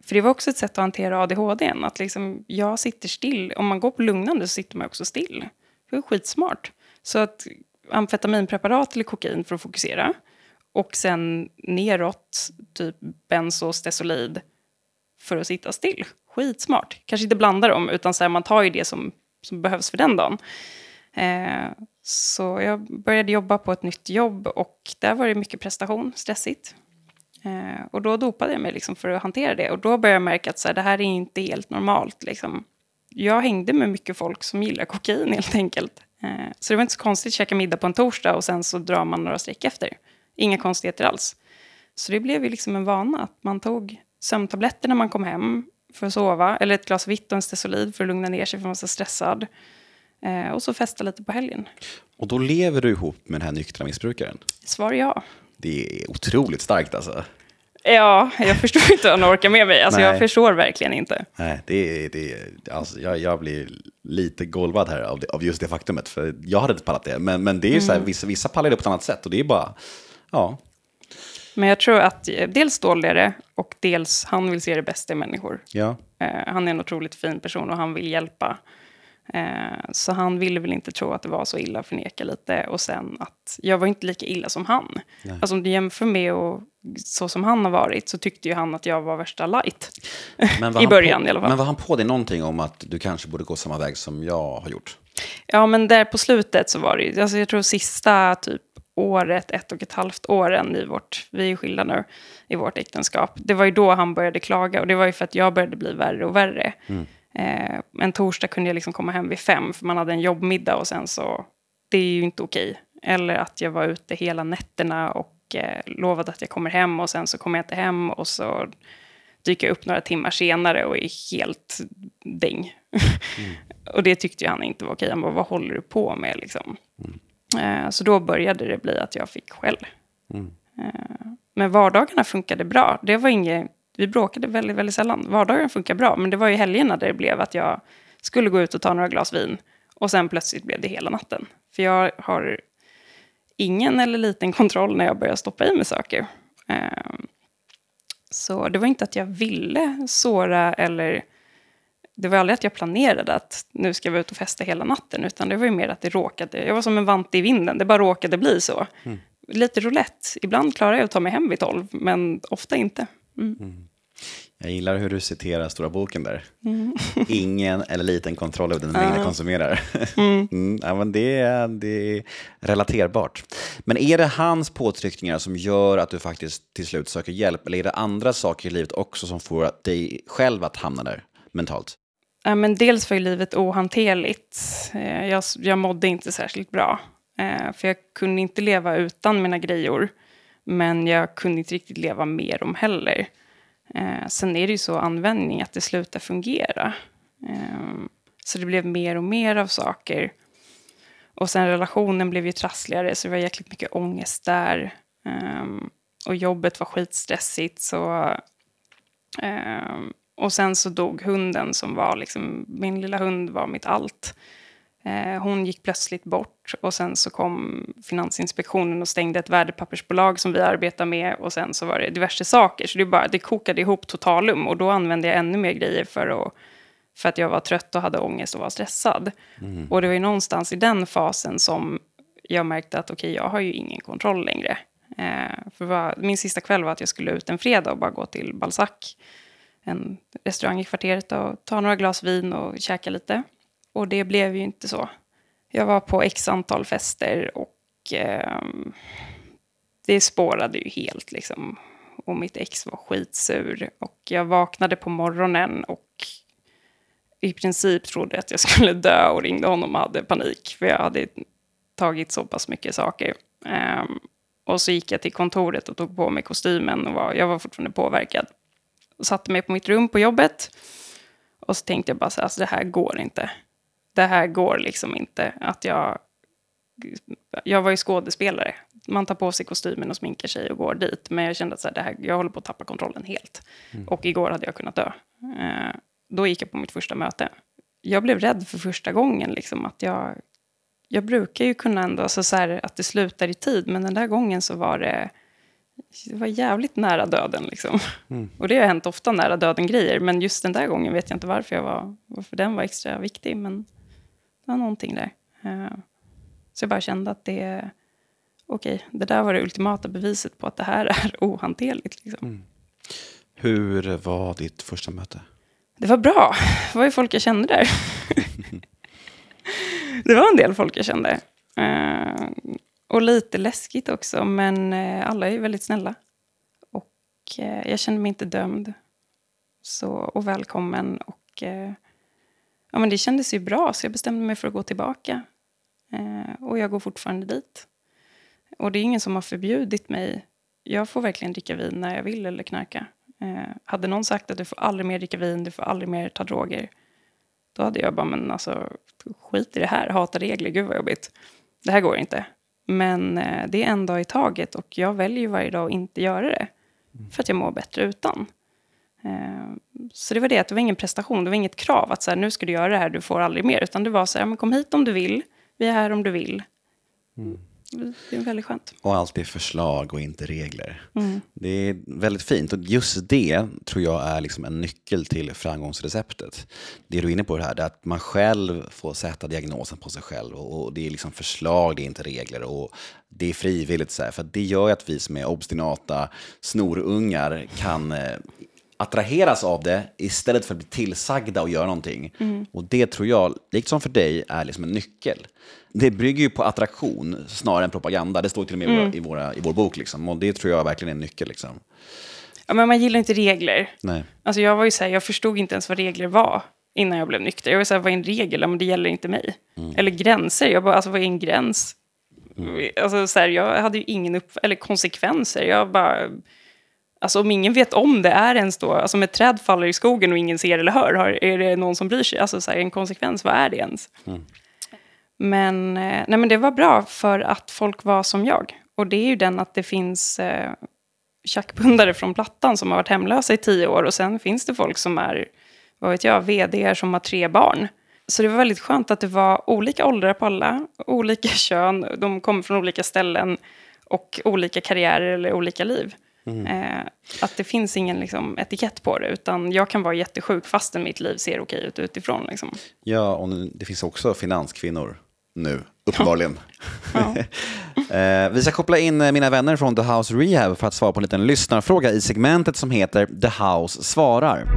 för det var också ett sätt att hantera ADHD, att liksom jag sitter still. Om man går på lugnande så sitter man också still. Det är skitsmart. Så att amfetaminpreparat eller kokain för att fokusera. Och sen neråt, typ benzo, stesolid, för att sitta still skitsmart. Kanske inte blanda dem, utan så här, man tar ju det som, som behövs för den dagen. Eh, så jag började jobba på ett nytt jobb och där var det mycket prestation, stressigt. Eh, och då dopade jag mig liksom för att hantera det. Och då började jag märka att så här, det här är inte helt normalt. Liksom. Jag hängde med mycket folk som gillar kokain helt enkelt. Eh, så det var inte så konstigt att käka middag på en torsdag och sen så drar man några streck efter. Inga konstigheter alls. Så det blev ju liksom en vana att man tog sömntabletter när man kom hem för att sova. Eller ett glas vitt och en stesolid för att lugna ner sig för man var så stressad. Eh, och så festa lite på helgen. Och då lever du ihop med den här nyktra missbrukaren? Svar ja. Det är otroligt starkt alltså. Ja, jag förstår inte hur han orkar med mig. Alltså, Nej. jag förstår verkligen inte. Nej, det det alltså, jag, jag blir lite golvad här av, det, av just det faktumet, för jag hade inte pallat det. Men, men det är ju så här, vissa, vissa pallar det på ett annat sätt och det är bara, ja. Men jag tror att eh, dels dålig är det och dels han vill se det bästa i människor. ja. Eh, han är en otroligt fin person och han vill hjälpa. Eh, så han ville väl inte tro att det var så illa, förneka lite. Och sen att jag var inte lika illa som han. Alltså om du jämför med och så som han har varit så tyckte ju han att jag var värsta light. Var I början på, i alla fall. Men var han på dig någonting om att du kanske borde gå samma väg som jag har gjort? Ja, men där på slutet så var det ju, alltså jag tror sista typ året, ett och ett halvt åren i vårt, vi är skilda nu, i vårt äktenskap. Det var ju då han började klaga och det var ju för att jag började bli värre och värre. Eh, en torsdag kunde jag liksom komma hem vid fem för man hade en jobbmiddag och sen så, det är ju inte okej. Eller att jag var ute hela nätterna och eh, lovade att jag kommer hem och sen så kommer jag inte hem och så dyker jag upp några timmar senare och är helt däng. och det tyckte han inte var okej. Han bara, vad håller du på med liksom? Eh, så då började det bli att jag fick skäll. Eh, men vardagarna funkade bra. Det var inget, vi bråkade väldigt, väldigt sällan. Vardagarna funkar bra, men det var ju helgerna där det blev att jag skulle gå ut och ta några glas vin. Och sen plötsligt blev det hela natten. För jag har ingen eller liten kontroll när jag börjar stoppa i mig saker. Eh, så det var inte att jag ville såra eller... Det var aldrig att jag planerade att nu ska vi ut och festa hela natten, utan det var ju mer att det råkade... Jag var som en vante i vinden, det bara råkade bli så. Lite roulette. Ibland klarar jag att ta mig hem vid tolv, men ofta inte. Mm. Jag gillar hur du citerar Stora boken där. Ingen eller liten kontroll över den mängd jag konsumerar. Mm. ja, men det, är, det är relaterbart. Men är det hans påtryckningar som gör att du faktiskt till slut söker hjälp? Eller är det andra saker i livet också som får dig själv att hamna där mentalt? Ja, men dels var ju livet ohanterligt. Eh, Jag, jag mådde inte särskilt bra. Eh, För jag kunde inte leva utan mina grejor. Men jag kunde inte riktigt leva med dem heller. Eh, Sen är det ju så användning att det slutar fungera. Eh, Så det blev mer och mer av saker. Och sen relationen blev ju trassligare, så det var jäkligt mycket ångest där. Eh, och jobbet var skitstressigt, så... Ehm, och sen så dog hunden som var liksom, min lilla hund var mitt allt. Eh, hon gick plötsligt bort och sen så kom Finansinspektionen och stängde ett värdepappersbolag som vi arbetar med och sen så var det diverse saker. Så det, bara, det kokade ihop totalum och då använde jag ännu mer grejer för, att, för att jag var trött och hade ångest och var stressad. Och det var ju någonstans i den fasen som jag märkte att okej, jag har ju ingen kontroll längre. Eh, för vad, min sista kväll var att jag skulle ut en fredag och bara gå till Balzac, en restaurang i kvarteret, och ta några glas vin och käka lite. Och det blev ju inte så. Jag var på x antal fester och eh, det spårade ju helt liksom. Och mitt ex var skitsur. Och jag vaknade på morgonen och i princip trodde att jag skulle dö och ringde honom och hade panik. För jag hade tagit så pass mycket saker. Eh, och så gick jag till kontoret och tog på mig kostymen och var, jag var fortfarande påverkad. Och satte mig på mitt rum på jobbet. Och så tänkte jag bara så här, alltså det här går inte. Det här går liksom inte. Att jag, jag var ju skådespelare. Man tar på sig kostymen och sminkar sig och går dit. Men jag kände att så här, det här, jag håller på att tappa kontrollen helt. Och igår hade jag kunnat dö. Eh, då gick jag på mitt första möte. Jag blev rädd för första gången. Liksom, att jag, jag brukar ju kunna ändå, alltså så här, att det slutar i tid. Men den där gången så var det, det var jävligt nära döden. Liksom. Och det har hänt ofta nära döden-grejer. Men just den där gången vet jag inte varför, jag var, varför den var extra viktig. Men det var någonting där. Eh, Så jag bara kände att det... Okej, det där var det ultimata beviset på att det här är ohanterligt. Liksom. Hur var ditt första möte? Det var bra. Det var ju folk jag kände där. det var en del folk jag kände. Eh, och lite läskigt också, men eh, alla är ju väldigt snälla. Och jag kände mig inte dömd. Så, och välkommen. Och ja, men det kändes ju bra, så jag bestämde mig för att gå tillbaka. Eh, och jag går fortfarande dit. Och det är ingen som har förbjudit mig. Jag får verkligen dricka vin när jag vill eller knarka. Eh, hade någon sagt att du får aldrig mer dricka vin, du får aldrig mer ta droger, då hade jag bara, men alltså skit i det här, hata regler, gud vad jobbigt. Det här går inte. Men eh, det är en dag i taget och jag väljer varje dag att inte göra det. För att jag mår bättre utan. Eh, så det var det, att det var ingen prestation, det var inget krav att så här, nu ska du göra det här, du får aldrig mer. Utan det var så här, men kom hit om du vill, vi är här om du vill. Det är väldigt skönt. Och alltid förslag och inte regler. Det är väldigt fint. Och just det tror jag är liksom en nyckel till framgångsreceptet. Det du är inne på det här, det är att man själv får sätta diagnosen på sig själv. Och det är liksom förslag, det är inte regler. Och det är frivilligt. Så här, för det gör ju att vi som är obstinata snorungar kan eh, attraheras av det istället för att bli tillsagda och göra någonting. Och det tror jag, liksom för dig, är liksom en nyckel. Det bygger ju på attraktion snarare än propaganda. Det står till och med i, våra, i, våra, i vår bok. Liksom. Och det tror jag verkligen är en nyckel. Liksom. Ja, men man gillar inte regler. Nej. Alltså jag var ju så här, jag förstod inte ens vad regler var innan jag blev nykter. Jag var så här, vad är en regel? Ja, men det gäller inte mig. Eller gränser. Jag bara, alltså vad är en gräns? Alltså så här, jag hade ju ingen upp... Eller konsekvenser. Jag bara... Alltså om ingen vet om det, är ens då... Alltså om ett träd faller i skogen och ingen ser eller hör, har, är det någon som bryr sig? Alltså så här, en konsekvens, vad är det ens? Men, eh, nej, men det var bra för att folk var som jag. Och det är ju den att det finns eh, tjackpundare från Plattan som har varit hemlösa i tio år och sen finns det folk som är, vad vet jag, vd som har tre barn. Så det var väldigt skönt att det var olika åldrar på alla, olika kön, de kommer från olika ställen och olika karriärer eller olika liv. Eh, att det finns ingen liksom, etikett på det, utan jag kan vara jättesjuk fastän mitt liv ser okej ut utifrån. Liksom. Ja, och nu- det finns också finanskvinnor nu, uppenbarligen. Eh, vi ska koppla in eh, mina vänner från The House Rehab för att svara på en liten lyssnarfråga i segmentet som heter The House svarar.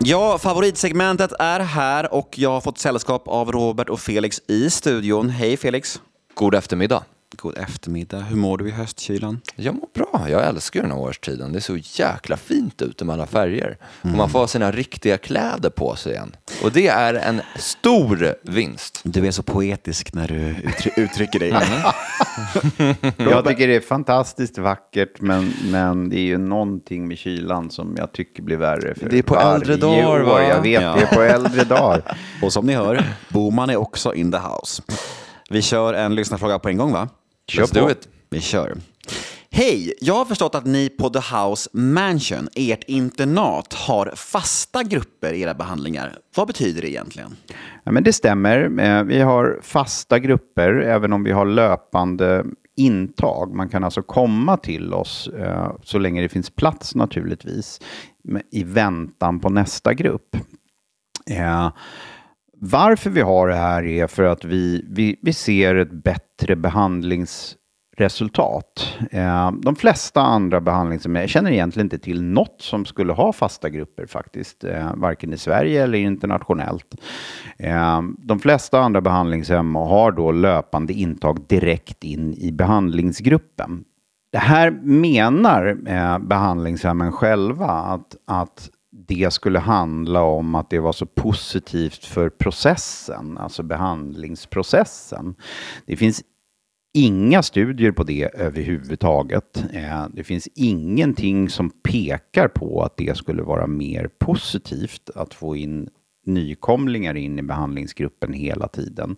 Ja, favoritsegmentet är här och jag har fått sällskap av Robert och Felix i studion. Hej Felix! God eftermiddag. God eftermiddag. Hur mår du i höstkylan? Jag mår bra. Jag älskar den här årstiden. Det är så jäkla fint ute med alla färger. Och man får ha sina riktiga kläder på sig igen. Och det är en stor vinst. Du är så poetisk när du uttry- uttrycker dig. Jag tycker det är fantastiskt vackert, men, men det är ju någonting med kylan som jag tycker blir värre för Det är på äldre dagar, va? Jag vet, Ja. det är på äldre dagar. Och som ni hör, Boman är också in the house. Vi kör en lyssnarfråga på en gång va? Kör Let's it. Vi kör. Hej! Jag har förstått att ni på The House Mansion, ert internat, har fasta grupper i era behandlingar. Vad betyder det egentligen? Ja, men det stämmer. Eh, Vi har fasta grupper, även om vi har löpande intag. Man kan alltså komma till oss eh, så länge det finns plats naturligtvis, i väntan på nästa grupp. Varför vi har det här är för att vi, vi, vi ser ett bättre behandlingsresultat. Eh, de flesta andra behandlingshem, jag känner egentligen inte till något som skulle ha fasta grupper faktiskt, eh, varken i Sverige eller internationellt. Eh, de flesta andra behandlingshem har då löpande intag direkt in i behandlingsgruppen. Det här menar eh, behandlingshemmen själva att, att det skulle handla om att det var så positivt för processen, alltså behandlingsprocessen. Det finns inga studier på det överhuvudtaget. Eh, det finns ingenting som pekar på att det skulle vara mer positivt att få in nykomlingar in i behandlingsgruppen hela tiden.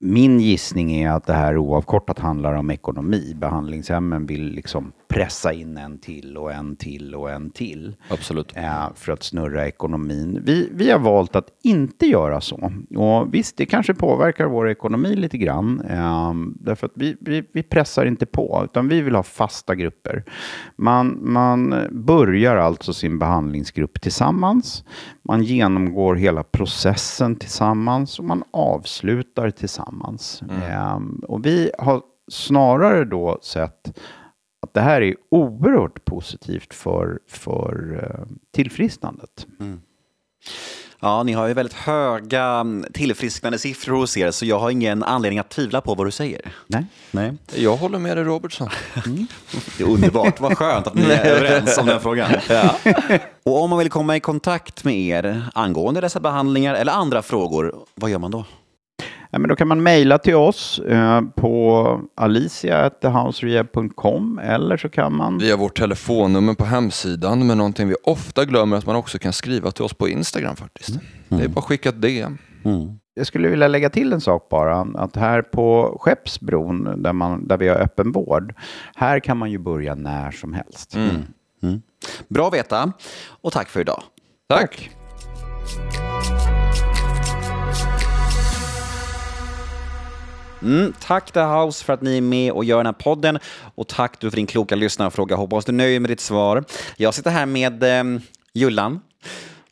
Min gissning är att det här oavkortat handlar om ekonomi. Behandlingshemmen vill liksom pressa in en till och en till och en till Absolut. eh, för att snurra ekonomin. Vi, vi har valt att inte göra så. Och visst, det kanske påverkar vår ekonomi lite grann. Eh, därför att vi, vi, vi pressar inte på, utan vi vill ha fasta grupper. Man, man börjar alltså sin behandlingsgrupp tillsammans. Man genomgår hela processen tillsammans och man avslutar tillsammans. Eh, och vi har snarare då sett att det här är oerhört positivt för, för eh, tillfrisknandet. Ja, ni har ju väldigt höga mm, tillfrisknande siffror hos er, så jag har ingen anledning att tvivla på vad du säger. Nej. Nej. Jag håller med dig Robertson. Det är underbart, vad skönt att ni är överens om den frågan. Och om man vill komma i kontakt med er angående dessa behandlingar eller andra frågor, vad gör man då? Ja, men då kan man mejla till oss eh, på alicia.thehouserehab.com eller så kan man... Vi har vårt telefonnummer på hemsidan, men någonting vi ofta glömmer att man också kan skriva till oss på Instagram faktiskt. Det är bara att skicka ett DM. Jag skulle vilja lägga till en sak bara. Att här på Skeppsbron, där, man, där vi har öppen vård, här kan man ju börja när som helst. Mm. Bra att veta. Och tack för idag. Tack! Mm, tack The House för att ni är med och gör den här podden. Och tack du för din kloka lyssnarfråga. Hoppas du är nöjd med ditt svar. Jag sitter här med eh, Jullan.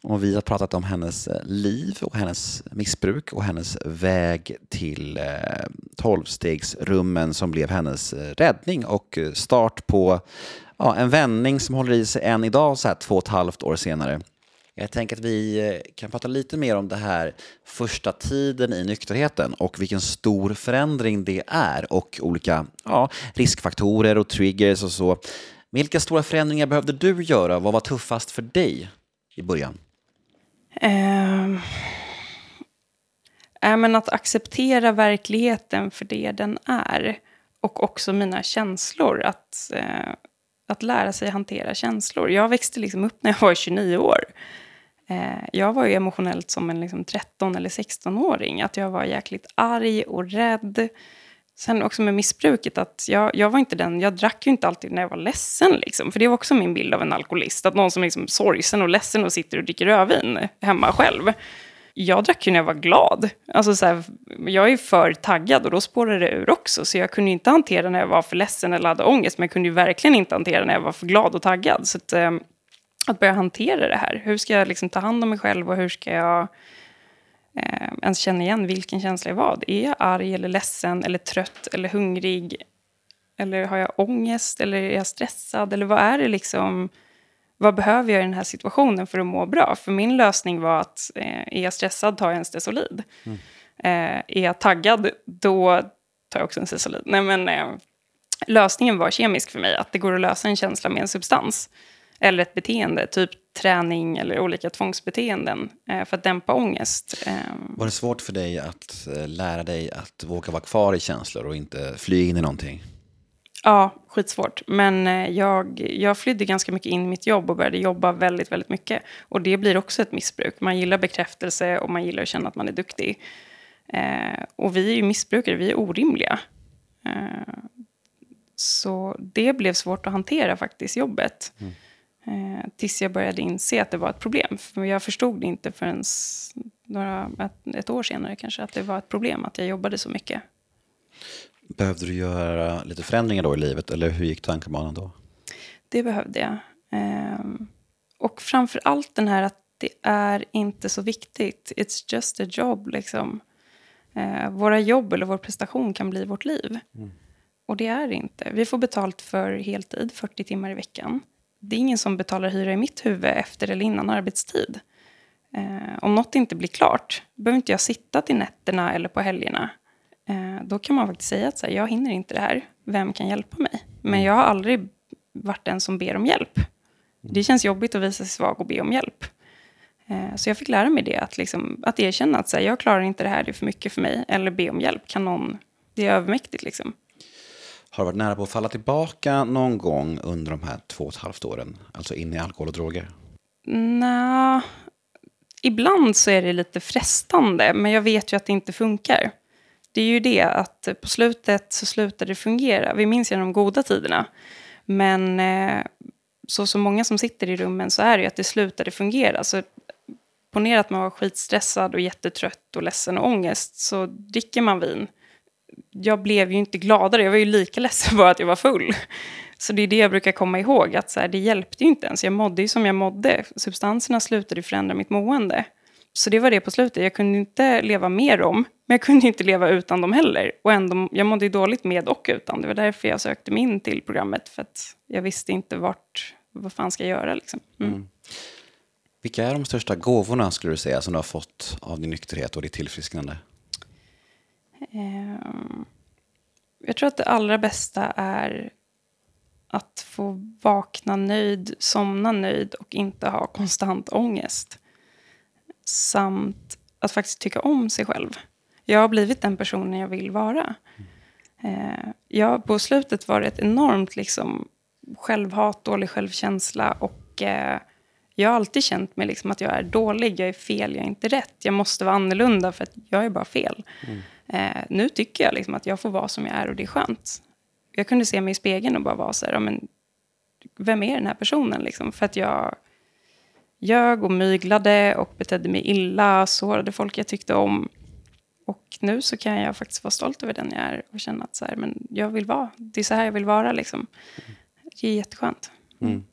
Och vi har pratat om hennes eh, liv och hennes missbruk och hennes väg till eh, tolvstegsrummen som blev hennes eh, räddning och eh, start på ja, en vändning som håller i sig än idag, så här två och ett halvt år senare. Jag tänker att vi eh, kan prata lite mer om det här första tiden i nykterheten och vilken stor förändring det är och olika ja, riskfaktorer och triggers och så. Vilka stora förändringar behövde du göra? Vad var tuffast för dig i början? Ehm, äh, men att acceptera verkligheten för det den är. Och också mina känslor. Att, eh, att lära sig hantera känslor. Jag växte liksom upp när jag var 29 år. Eh, jag var ju emotionellt som en liksom 13 eller 16-åring. Att jag var jäkligt arg och rädd. Sen också med missbruket, att jag, jag var inte den, jag drack ju inte alltid när jag var ledsen. Liksom. För det var också min bild av en alkoholist. Att någon som är liksom sorgsen och ledsen och sitter och dricker rödvin hemma själv. Jag drack ju när jag var glad. Alltså så här, jag är för taggad och då spårar det ur också. Så jag kunde inte hantera när jag var för ledsen eller hade ångest. Men jag kunde ju verkligen inte hantera när jag var för glad och taggad. Så att, eh, att börja hantera det här. Hur ska jag liksom ta hand om mig själv och hur ska jag eh, ens känna igen vilken känsla jag var. Är jag arg eller ledsen eller trött eller hungrig? Eller har jag ångest eller är jag stressad? Eller vad är det liksom? Vad behöver jag i den här situationen för att må bra? För min lösning var att eh, är jag stressad tar jag en Stesolid. Mm. Eh, är jag taggad, då tar jag också en Stesolid. Nej, men, eh, lösningen var kemisk för mig, att det går att lösa en känsla med en substans. Eller ett beteende, typ träning eller olika tvångsbeteenden eh, för att dämpa ångest. Eh, Var det svårt för dig att eh, lära dig att våga vara kvar i känslor och inte fly in i någonting? Ja, skitsvårt. Men jag, jag flydde ganska mycket in i mitt jobb och började jobba väldigt, väldigt mycket. Och det blir också ett missbruk. Man gillar bekräftelse och man gillar att känna att man är duktig. Och vi är ju missbrukare, vi är orimliga. Så det blev svårt att hantera faktiskt, jobbet. Eh, tills jag började inse att det var ett problem. För jag förstod det inte förrän några, ett, ett år senare kanske, att det var ett problem att jag jobbade så mycket. Behövde du göra lite förändringar då i livet eller hur gick tankebanan då? Det behövde jag. Ehm, och framför allt den här att det är inte så viktigt. It's just a job. Liksom. Eh, våra jobb eller vår prestation kan bli vårt liv. Och det är det inte. Vi får betalt för heltid, 40 timmar i veckan. Det är ingen som betalar hyra i mitt huvud efter eller innan arbetstid. Eh, om något inte blir klart, behöver inte jag sitta till nätterna eller på helgerna. Eh, då kan man faktiskt säga att så här, jag hinner inte det här. Vem kan hjälpa mig? Men jag har aldrig varit den som ber om hjälp. Det känns jobbigt att visa sig svag och be om hjälp. Eh, så jag fick lära mig det, att, liksom, att erkänna att så här, jag klarar inte det här, det är för mycket för mig. Eller be om hjälp, kan någon... Det är övermäktigt liksom. Har du varit nära på att falla tillbaka någon gång under de här två och ett halvt åren? Alltså in i alkohol och droger? Nja, ibland så är det lite frestande, men jag vet ju att det inte funkar. Det är ju det att på slutet så slutar det fungera. Vi minns ju de goda tiderna. Men eh, så som många som sitter i rummen så är det ju att det slutade fungera. Så ponera att man var skitstressad och jättetrött och ledsen och ångest, så dricker man vin. Jag blev ju inte gladare, jag var ju lika ledsen bara att jag var full. Så det är det jag brukar komma ihåg, att så här, det hjälpte ju inte ens. Jag mådde ju som jag mådde. Substanserna slutade förändra mitt mående. Så det var det på slutet. Jag kunde inte leva med dem, men jag kunde inte leva utan dem heller. Och ändå, jag mådde ju dåligt med och utan. Det var därför jag sökte mig in till programmet, för att jag visste inte vart, vad fan ska jag göra liksom. Mm. mm. Vilka är de största gåvorna skulle du säga som du har fått av din nykterhet och ditt tillfrisknande? Ehm, jag tror att det allra bästa är att få vakna nöjd, somna nöjd och inte ha konstant ångest. Samt att faktiskt tycka om sig själv. jag har blivit den personen jag vill vara. Eh, jag, på slutet var det ett enormt liksom, självhat, dålig självkänsla och eh, jag har alltid känt mig liksom att jag är dålig, jag är fel, jag är inte rätt. Jag måste vara annorlunda för att jag är bara fel. Mm. Eh, nu tycker jag liksom att jag får vara som jag är och det är skönt. Jag kunde se mig i spegeln och bara vara så här, men, vem är den här personen? Liksom? För att jag ljög och myglade och betedde mig illa, sårade folk jag tyckte om. Och nu så kan jag faktiskt vara stolt över den jag är och känna att så här, men jag vill vara, det är så här jag vill vara. Liksom. Det är jätteskönt. Mm.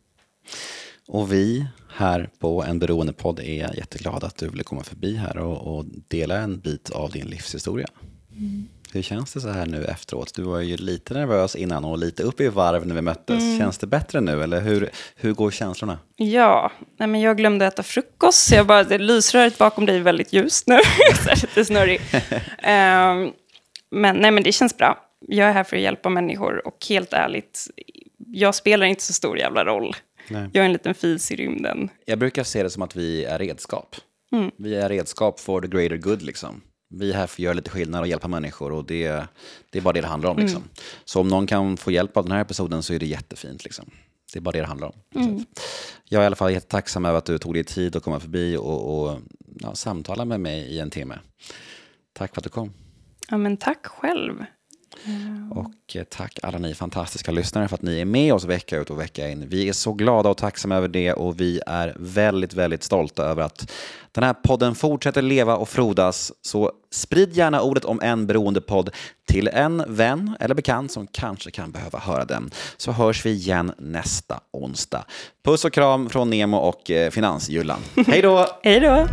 Och vi här på En beroendepodd är jätteglada att du ville komma förbi här och, och dela en bit av din livshistoria. Mm. Hur känns det så här nu efteråt? Du var ju lite nervös innan och lite upp i varv när vi möttes. Mm. Känns det bättre nu eller hur, hur går känslorna? Ja, nej men jag glömde äta frukost jag bara, det lysröret bakom dig är väldigt ljust nu. så lite snurrig. um, men nej men det känns bra. Jag är här för att hjälpa människor och helt ärligt, jag spelar inte så stor jävla roll. Nej. Jag är en liten fis i rymden. Jag brukar se det som att vi är redskap. Mm. Vi är redskap for the greater good liksom. Vi är här för att göra lite skillnad och hjälpa människor och det, det är bara det det handlar om. Liksom. Mm. Så om någon kan få hjälp av den här episoden så är det jättefint. Liksom. Det är bara det det handlar om. Mm. Jag är i alla fall jättetacksam över att du tog dig tid att komma förbi och, och ja, samtala med mig i en timme. Tack för att du kom. Ja, men tack själv. Och eh, tack alla ni fantastiska lyssnare för att ni är med oss vecka ut och vecka in. Vi är så glada och tacksamma över det och vi är väldigt, väldigt stolta över att den här podden fortsätter leva och frodas. Så sprid gärna ordet om en beroendepodd till en vän eller bekant som kanske kan behöva höra den. Så hörs vi igen nästa onsdag. Puss och kram från Nemo och eh, Finansjyllan. Hej då! Hej då!